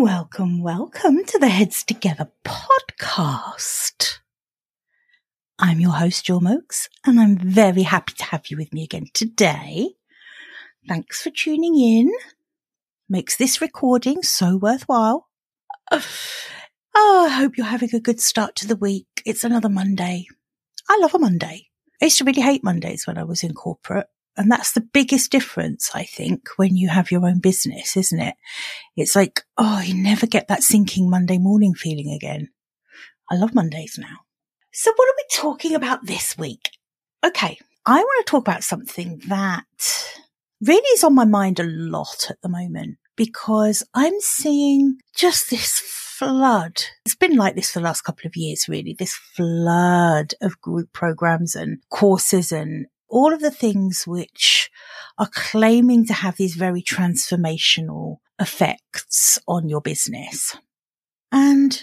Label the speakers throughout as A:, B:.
A: Welcome, welcome to the Heads Together podcast. I'm your host, Gill Moakes, and I'm very happy to have you with me again today. Thanks for tuning in. Makes this recording so worthwhile. Oh, I hope you're having a good start to the week. It's another Monday. I love a Monday. I used to really hate Mondays when I was in corporate. And that's the biggest difference, I think, when you have your own business, isn't it? It's like, oh, you never get that sinking Monday morning feeling again. I love Mondays now. So what are we talking about this week? Okay. I want to talk about something that really is on my mind a lot at the moment because I'm seeing just this flood. It's been like this for the last couple of years, really, this flood of group programs and courses and all of the things which are claiming to have these very transformational effects on your business. And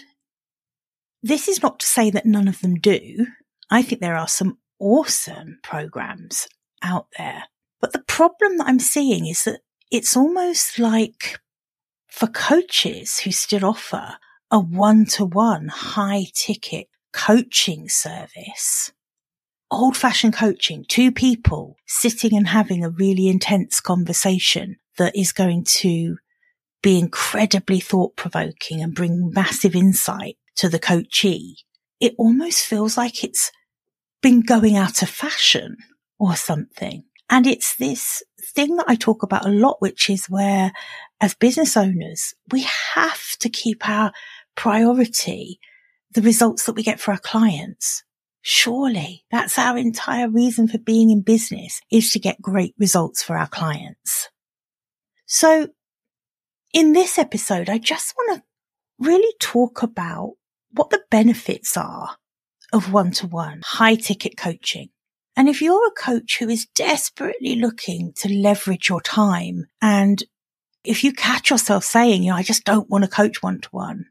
A: this is not to say that none of them do. I think there are some awesome programs out there. But the problem that I'm seeing is that it's almost like for coaches who still offer a one to one high ticket coaching service, old fashioned coaching, two people sitting and having a really intense conversation that is going to be incredibly thought provoking and bring massive insight to the coachee. It almost feels like it's been going out of fashion or something. And it's this thing that I talk about a lot, which is where as business owners, we have to keep our priority the results that we get for our clients. Surely that's our entire reason for being in business is to get great results for our clients. So in this episode, I just want to really talk about what the benefits are of one to one high ticket coaching. And if you're a coach who is desperately looking to leverage your time and if you catch yourself saying, you know, I just don't want to coach one to one,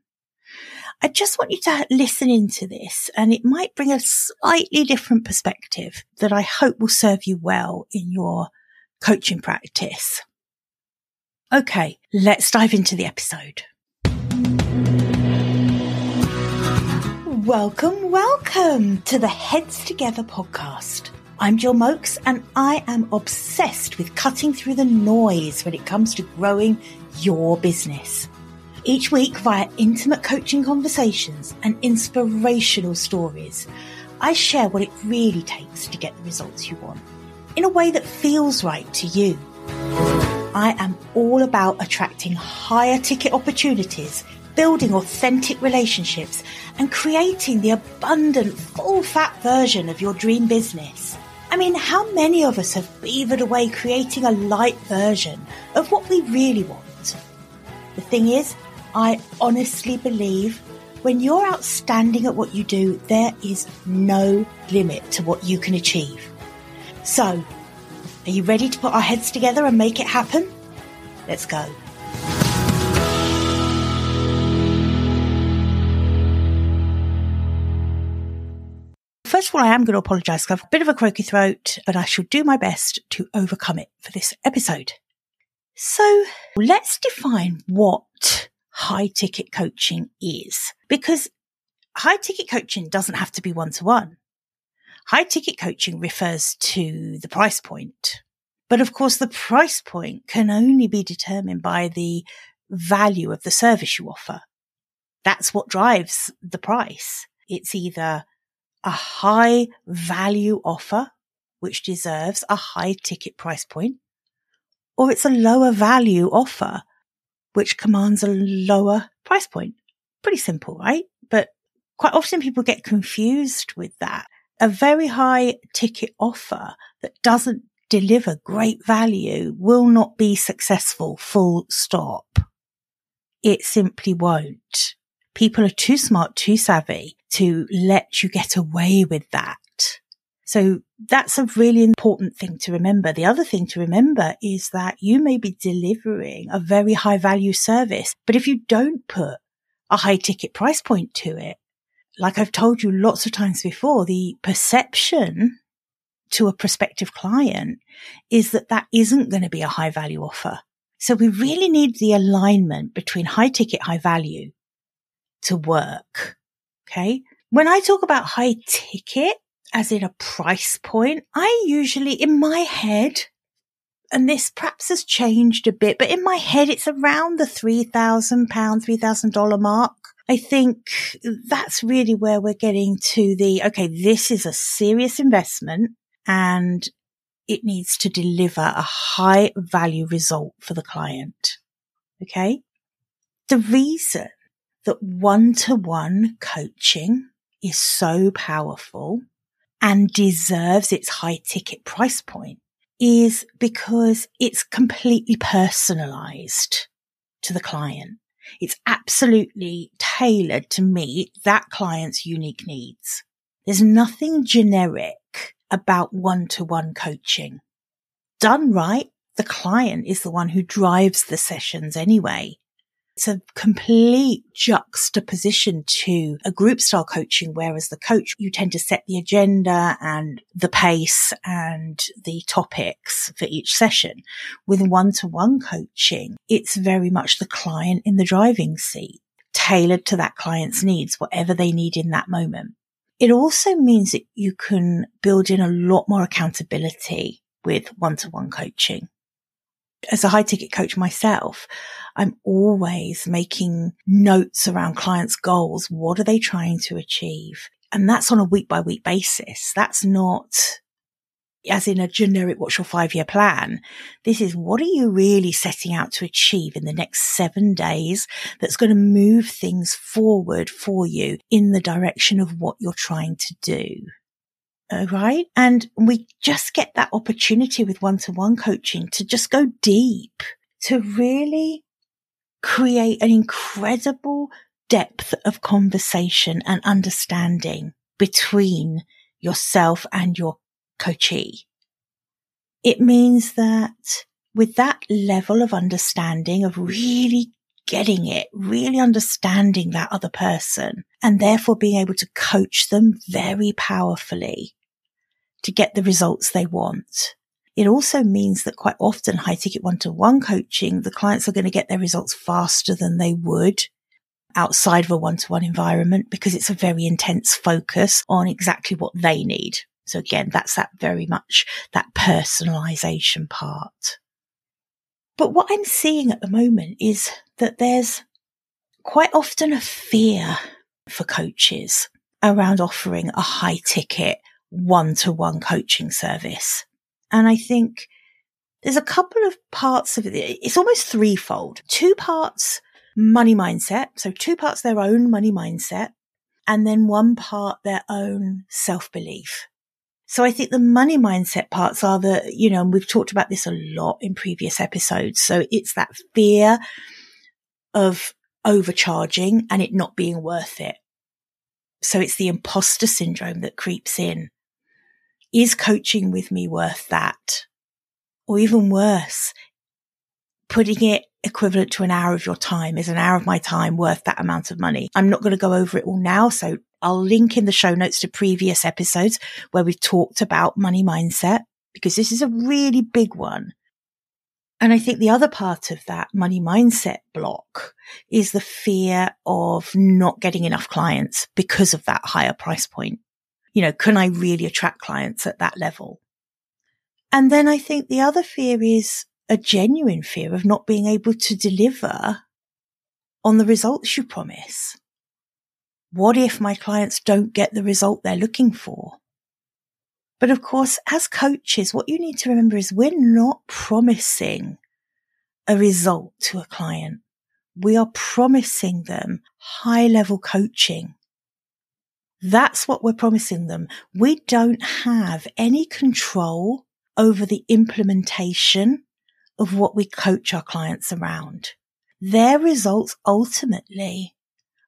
A: I just want you to listen into this and it might bring a slightly different perspective that I hope will serve you well in your coaching practice. Okay, let's dive into the episode. Welcome, welcome to the Heads Together podcast. I'm Gill Moakes and I am obsessed with cutting through the noise when it comes to growing your business. Each week, via intimate coaching conversations and inspirational stories, I share what it really takes to get the results you want in a way that feels right to you. I am all about attracting higher ticket opportunities, building authentic relationships, and creating the abundant, full fat version of your dream business. I mean, how many of us have beavered away creating a light version of what we really want? The thing is, I honestly believe when you're outstanding at what you do, there is no limit to what you can achieve. So, are you ready to put our heads together and make it happen? Let's go. First of all, I am going to apologise because I have a bit of a croaky throat, but I shall do my best to overcome it for this episode. So let's define what high ticket coaching is because high ticket coaching doesn't have to be one to one. High ticket coaching refers to the price point. But of course, the price point can only be determined by the value of the service you offer. That's what drives the price. It's either a high value offer, which deserves a high ticket price point, or it's a lower value offer, which commands a lower price point. Pretty simple, right? But quite often people get confused with that. A very high ticket offer that doesn't deliver great value will not be successful full stop. It simply won't. People are too smart, too savvy to let you get away with that. So that's a really important thing to remember. The other thing to remember is that you may be delivering a very high value service, but if you don't put a high ticket price point to it, like I've told you lots of times before, the perception to a prospective client is that that isn't going to be a high value offer. So we really need the alignment between high ticket, high value to work. Okay. When I talk about high ticket, as in a price point, I usually, in my head, and this perhaps has changed a bit, but in my head, it's around the £3,000, $3,000 mark. I think that's really where we're getting to the, okay, this is a serious investment and it needs to deliver a high value result for the client. Okay. The reason that one to one coaching is so powerful and deserves its high ticket price point is because it's completely personalized to the client. It's absolutely tailored to meet that client's unique needs. There's nothing generic about one to one coaching. Done right, the client is the one who drives the sessions anyway. It's a complete juxtaposition to a group style coaching, whereas the coach, you tend to set the agenda and the pace and the topics for each session. With one to one coaching, it's very much the client in the driving seat, tailored to that client's needs, whatever they need in that moment. It also means that you can build in a lot more accountability with one to one coaching as a high ticket coach myself, I'm always making notes around clients' goals. What are they trying to achieve? And that's on a week by week basis. That's not as in a generic, what's your five year plan? This is what are you really setting out to achieve in the next seven days that's going to move things forward for you in the direction of what you're trying to do. Uh, right? And we just get that opportunity with one to one coaching to just go deep, to really create an incredible depth of conversation and understanding between yourself and your coachee. It means that with that level of understanding of really getting it, really understanding that other person and therefore being able to coach them very powerfully to get the results they want. It also means that quite often high ticket one to one coaching, the clients are going to get their results faster than they would outside of a one to one environment because it's a very intense focus on exactly what they need. So again, that's that very much that personalization part. But what I'm seeing at the moment is that there's quite often a fear for coaches around offering a high ticket one to one coaching service. And I think there's a couple of parts of it. It's almost threefold. Two parts money mindset. So two parts their own money mindset and then one part their own self belief. So I think the money mindset parts are the, you know, and we've talked about this a lot in previous episodes. So it's that fear of overcharging and it not being worth it. So it's the imposter syndrome that creeps in is coaching with me worth that? Or even worse, putting it equivalent to an hour of your time is an hour of my time worth that amount of money. I'm not going to go over it all now. So I'll link in the show notes to previous episodes where we've talked about money mindset because this is a really big one. And I think the other part of that money mindset block is the fear of not getting enough clients because of that higher price point you know, can I really attract clients at that level? And then I think the other fear is a genuine fear of not being able to deliver on the results you promise. What if my clients don't get the result they're looking for? But of course, as coaches, what you need to remember is we're not promising a result to a client. We are promising them high level coaching that's what we're promising them. We don't have any control over the implementation of what we coach our clients around. Their results ultimately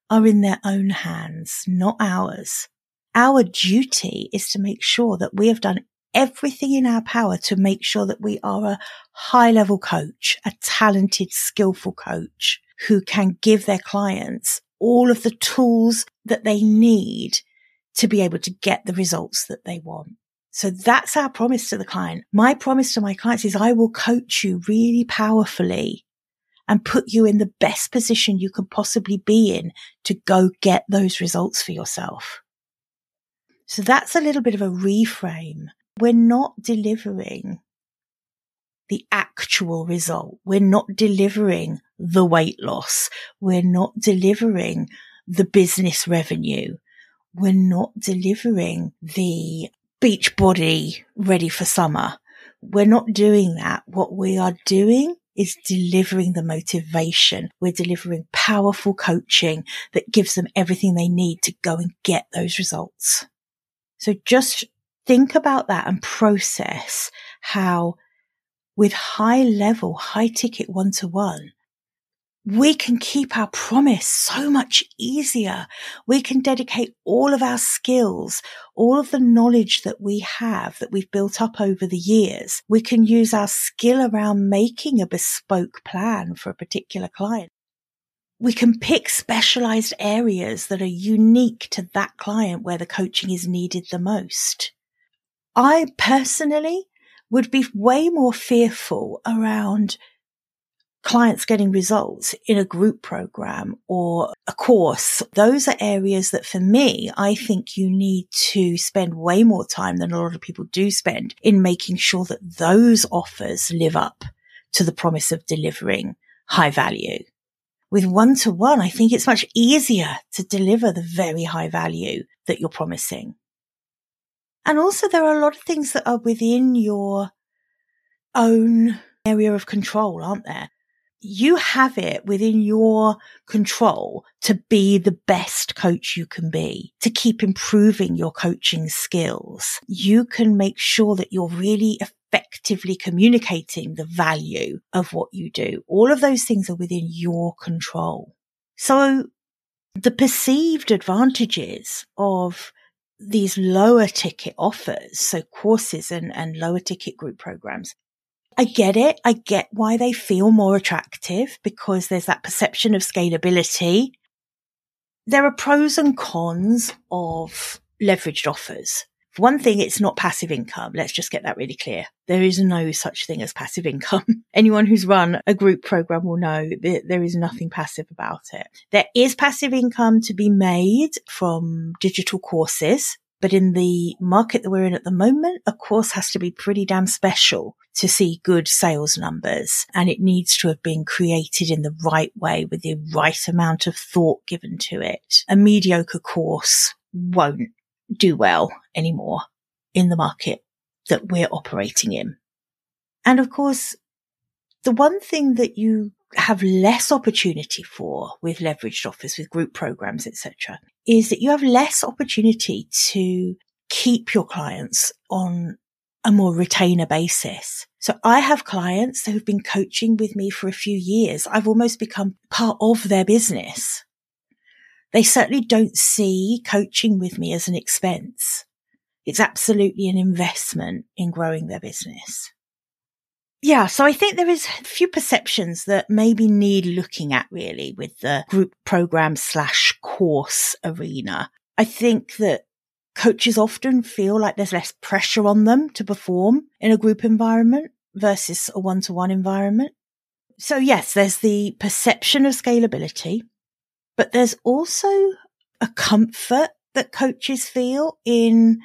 A: are in their own hands, not ours. Our duty is to make sure that we have done everything in our power to make sure that we are a high level coach, a talented, skillful coach who can give their clients all of the tools that they need to be able to get the results that they want. So that's our promise to the client. My promise to my clients is I will coach you really powerfully and put you in the best position you can possibly be in to go get those results for yourself. So that's a little bit of a reframe. We're not delivering the actual result. We're not delivering the weight loss. We're not delivering the business revenue. We're not delivering the beach body ready for summer. We're not doing that. What we are doing is delivering the motivation. We're delivering powerful coaching that gives them everything they need to go and get those results. So just think about that and process how with high level, high ticket one to one, we can keep our promise so much easier. We can dedicate all of our skills, all of the knowledge that we have that we've built up over the years. We can use our skill around making a bespoke plan for a particular client. We can pick specialized areas that are unique to that client where the coaching is needed the most. I personally would be way more fearful around clients getting results in a group program or a course. Those are areas that for me, I think you need to spend way more time than a lot of people do spend in making sure that those offers live up to the promise of delivering high value. With one to one, I think it's much easier to deliver the very high value that you're promising. And also there are a lot of things that are within your own area of control, aren't there? You have it within your control to be the best coach you can be, to keep improving your coaching skills. You can make sure that you're really effectively communicating the value of what you do. All of those things are within your control. So the perceived advantages of these lower ticket offers, so courses and, and lower ticket group programs I get it. I get why they feel more attractive because there's that perception of scalability. There are pros and cons of leveraged offers. For one thing, it's not passive income. Let's just get that really clear. There is no such thing as passive income. Anyone who's run a group program will know that there is nothing passive about it. There is passive income to be made from digital courses. But in the market that we're in at the moment, a course has to be pretty damn special to see good sales numbers and it needs to have been created in the right way with the right amount of thought given to it. A mediocre course won't do well anymore in the market that we're operating in. And of course, the one thing that you have less opportunity for with leveraged offers, with group programs, etc., is that you have less opportunity to keep your clients on a more retainer basis. So I have clients who've been coaching with me for a few years. I've almost become part of their business. They certainly don't see coaching with me as an expense. It's absolutely an investment in growing their business. Yeah, so I think there is a few perceptions that maybe need looking at really with the group program slash course arena. I think that coaches often feel like there's less pressure on them to perform in a group environment versus a one to one environment. So yes, there's the perception of scalability, but there's also a comfort that coaches feel in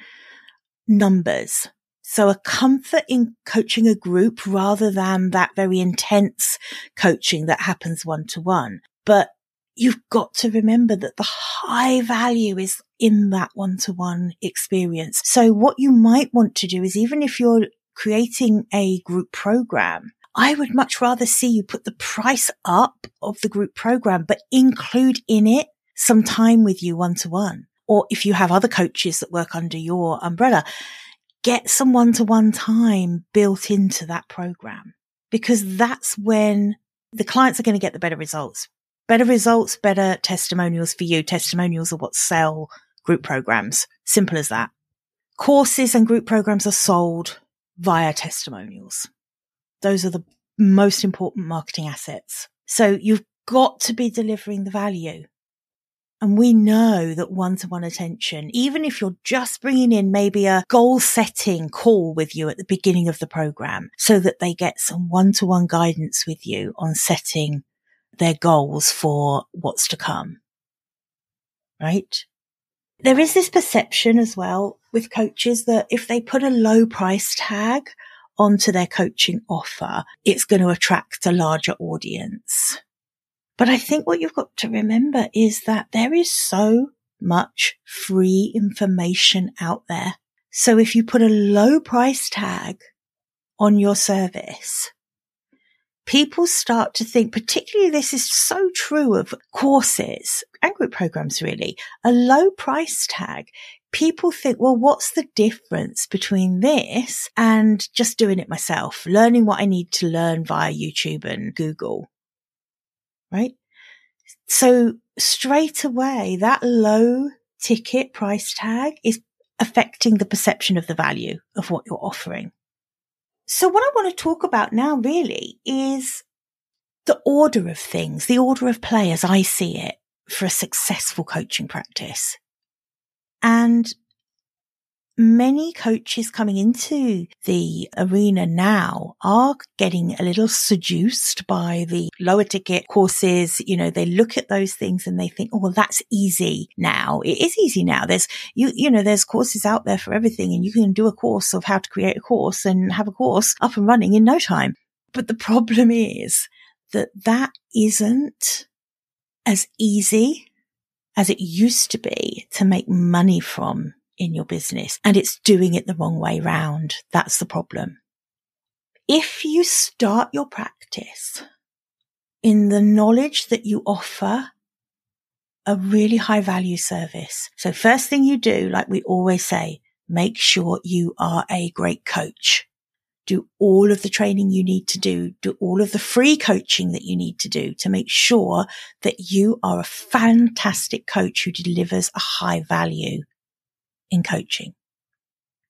A: numbers. So a comfort in coaching a group rather than that very intense coaching that happens one to one. But you've got to remember that the high value is in that one to one experience. So what you might want to do is even if you're creating a group program, I would much rather see you put the price up of the group program, but include in it some time with you one to one. Or if you have other coaches that work under your umbrella, get some one to one time built into that program because that's when the clients are going to get the better results. Better results, better testimonials for you. Testimonials are what sell group programs. Simple as that. Courses and group programs are sold via testimonials. Those are the most important marketing assets. So you've got to be delivering the value. And we know that one to one attention, even if you're just bringing in maybe a goal setting call with you at the beginning of the program so that they get some one to one guidance with you on setting their goals for what's to come. Right? There is this perception as well with coaches that if they put a low price tag onto their coaching offer, it's going to attract a larger audience. But I think what you've got to remember is that there is so much free information out there. So if you put a low price tag on your service, people start to think, particularly this is so true of courses and group programs really, a low price tag. People think, well, what's the difference between this and just doing it myself, learning what I need to learn via YouTube and Google? Right? So straight away, that low ticket price tag is affecting the perception of the value of what you're offering. So what I want to talk about now really is the order of things, the order of play as I see it for a successful coaching practice. And many coaches coming into the arena now are getting a little seduced by the lower ticket courses. You know, they look at those things and they think, oh, well, that's easy now. It is easy now. There's, you, you know, there's courses out there for everything and you can do a course of how to create a course and have a course up and running in no time. But the problem is that that isn't as easy as it used to be to make money from in your business and it's doing it the wrong way round. That's the problem. If you start your practice in the knowledge that you offer a really high value service. So first thing you do, like we always say, make sure you are a great coach. Do all of the training you need to do. Do all of the free coaching that you need to do to make sure that you are a fantastic coach who delivers a high value in coaching.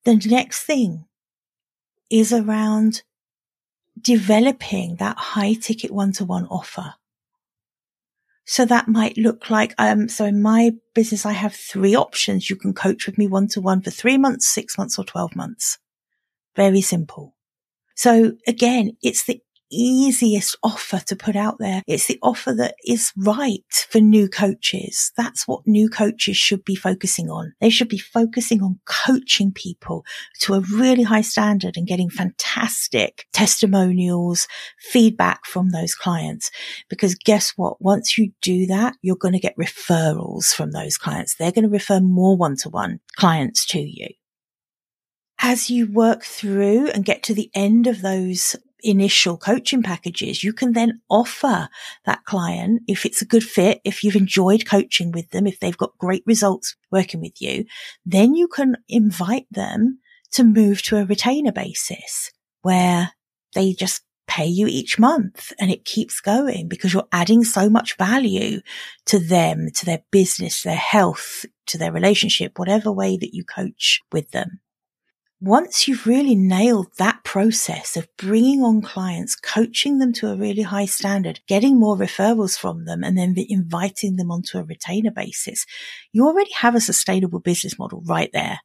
A: The next thing is around developing that high ticket one to one offer. So that might look like, um, so in my business, I have three options. You can coach with me one to one for three months, six months or 12 months. Very simple. So again, it's the easiest offer to put out there. It's the offer that is right for new coaches. That's what new coaches should be focusing on. They should be focusing on coaching people to a really high standard and getting fantastic testimonials, feedback from those clients. Because guess what? Once you do that, you're going to get referrals from those clients. They're going to refer more one to one clients to you as you work through and get to the end of those initial coaching packages, you can then offer that client, if it's a good fit, if you've enjoyed coaching with them, if they've got great results working with you, then you can invite them to move to a retainer basis where they just pay you each month and it keeps going because you're adding so much value to them, to their business, their health, to their relationship, whatever way that you coach with them once you've really nailed that process of bringing on clients, coaching them to a really high standard, getting more referrals from them, and then inviting them onto a retainer basis, you already have a sustainable business model right there.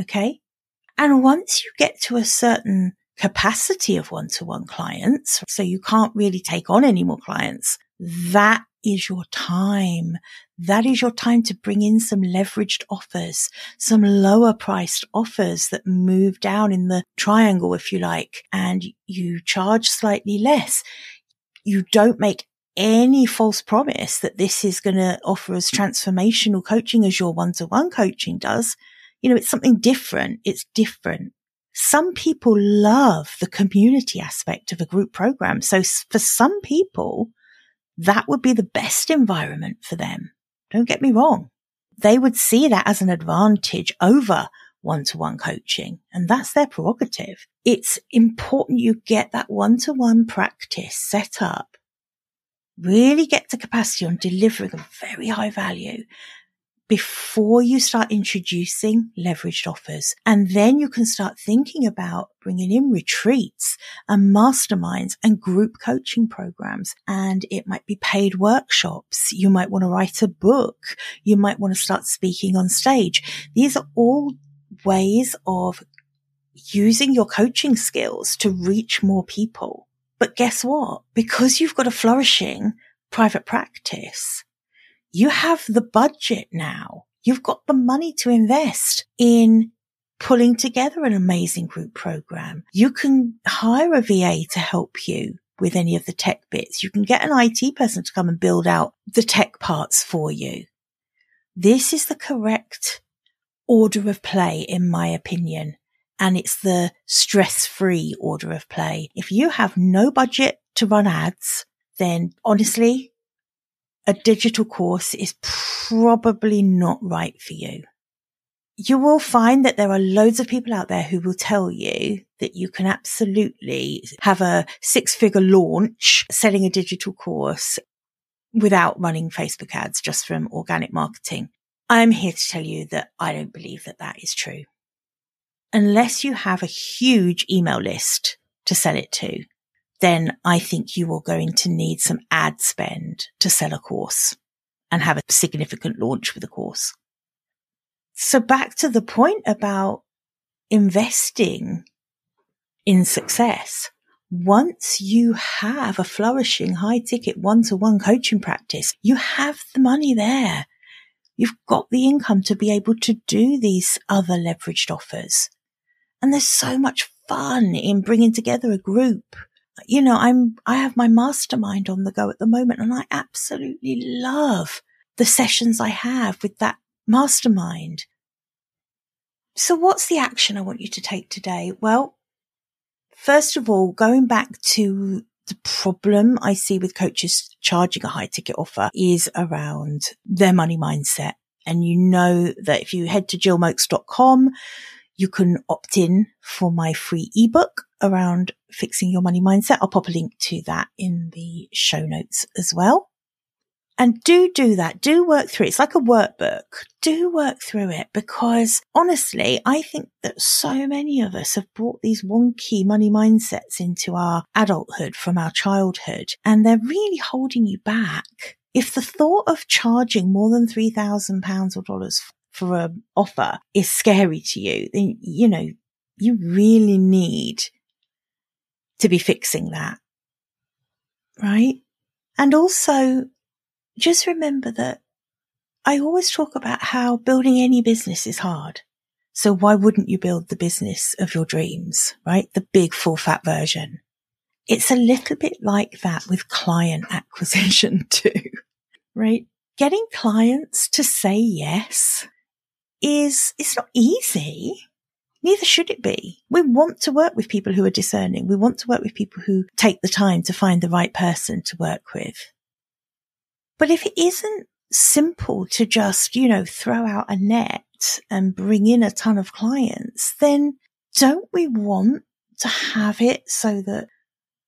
A: Okay. And once you get to a certain capacity of one to one clients, so you can't really take on any more clients, that is your time. That is your time to bring in some leveraged offers, some lower priced offers that move down in the triangle, if you like, and you charge slightly less. You don't make any false promise that this is going to offer as transformational coaching as your one to one coaching does. You know, it's something different. It's different. Some people love the community aspect of a group program. So for some people, that would be the best environment for them. Don't get me wrong. They would see that as an advantage over one to one coaching and that's their prerogative. It's important you get that one to one practice set up, really get to capacity on delivering a very high value, before you start introducing leveraged offers. And then you can start thinking about bringing in retreats and masterminds and group coaching programs. And it might be paid workshops. You might want to write a book. You might want to start speaking on stage. These are all ways of using your coaching skills to reach more people. But guess what? Because you've got a flourishing private practice, you have the budget now. You've got the money to invest in pulling together an amazing group program. You can hire a VA to help you with any of the tech bits. You can get an IT person to come and build out the tech parts for you. This is the correct order of play, in my opinion. And it's the stress free order of play. If you have no budget to run ads, then honestly, a digital course is probably not right for you. You will find that there are loads of people out there who will tell you that you can absolutely have a six figure launch selling a digital course without running Facebook ads just from organic marketing. I'm here to tell you that I don't believe that that is true. Unless you have a huge email list to sell it to, then I think you are going to need some ad spend to sell a course and have a significant launch with a course. So back to the point about investing in success. Once you have a flourishing high ticket one to one coaching practice, you have the money there. You've got the income to be able to do these other leveraged offers. And there's so much fun in bringing together a group you know, I'm, I have my mastermind on the go at the moment and I absolutely love the sessions I have with that mastermind. So what's the action I want you to take today? Well, first of all, going back to the problem I see with coaches charging a high ticket offer is around their money mindset. And you know that if you head to gillmoakes.com, you can opt in for my free ebook around fixing your money mindset. I'll pop a link to that in the show notes as well. And do do that. Do work through it. It's like a workbook. Do work through it because honestly, I think that so many of us have brought these wonky money mindsets into our adulthood from our childhood and they're really holding you back. If the thought of charging more than £3,000 or dollars for an offer is scary to you, then, you know, you really need to be fixing that. Right. And also just remember that I always talk about how building any business is hard. So why wouldn't you build the business of your dreams, right? The big full fat version. It's a little bit like that with client acquisition too, right? Getting clients to say yes is, it's not easy. Neither should it be. We want to work with people who are discerning. We want to work with people who take the time to find the right person to work with. But if it isn't simple to just, you know, throw out a net and bring in a ton of clients, then don't we want to have it so that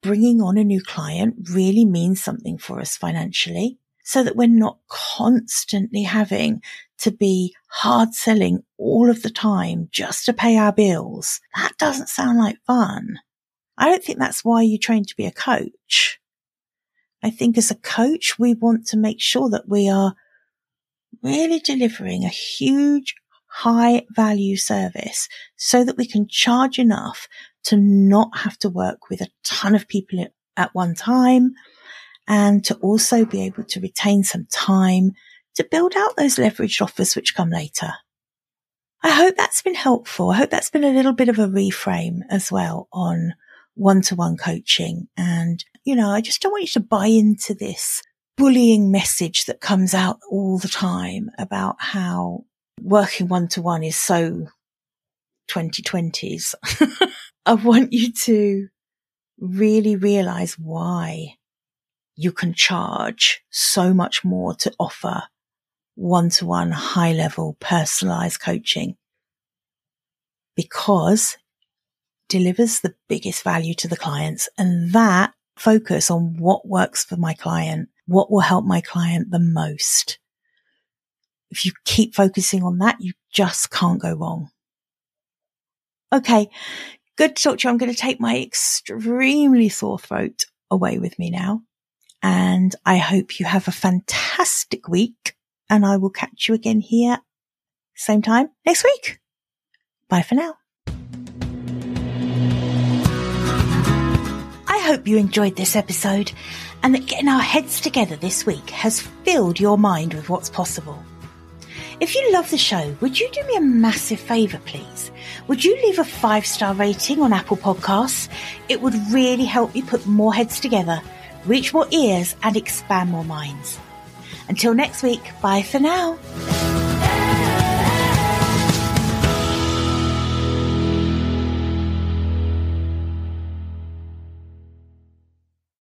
A: bringing on a new client really means something for us financially? so that we're not constantly having to be hard selling all of the time just to pay our bills. That doesn't sound like fun. I don't think that's why you train to be a coach. I think as a coach, we want to make sure that we are really delivering a huge high value service so that we can charge enough to not have to work with a ton of people at one time and to also be able to retain some time to build out those leveraged offers which come later. I hope that's been helpful. I hope that's been a little bit of a reframe as well on one to one coaching. And, you know, I just don't want you to buy into this bullying message that comes out all the time about how working one to one is so 2020s. I want you to really realize why you can charge so much more to offer one to one high level personalized coaching because delivers the biggest value to the clients and that focus on what works for my client, what will help my client the most if you keep focusing on that, you just can't go wrong. Okay. Good to talk to you. I'm going to take my extremely sore throat away with me now. And I hope you have a fantastic week and I will catch you again here same time next week. Bye for now. I hope you enjoyed this episode and that getting our heads together this week has filled your mind with what's possible. If you love the show, would you do me a massive favour, please? Would you leave a five star rating on Apple Podcasts? It would really help me put more heads together, reach more ears, and expand more minds. Until next week, bye for now.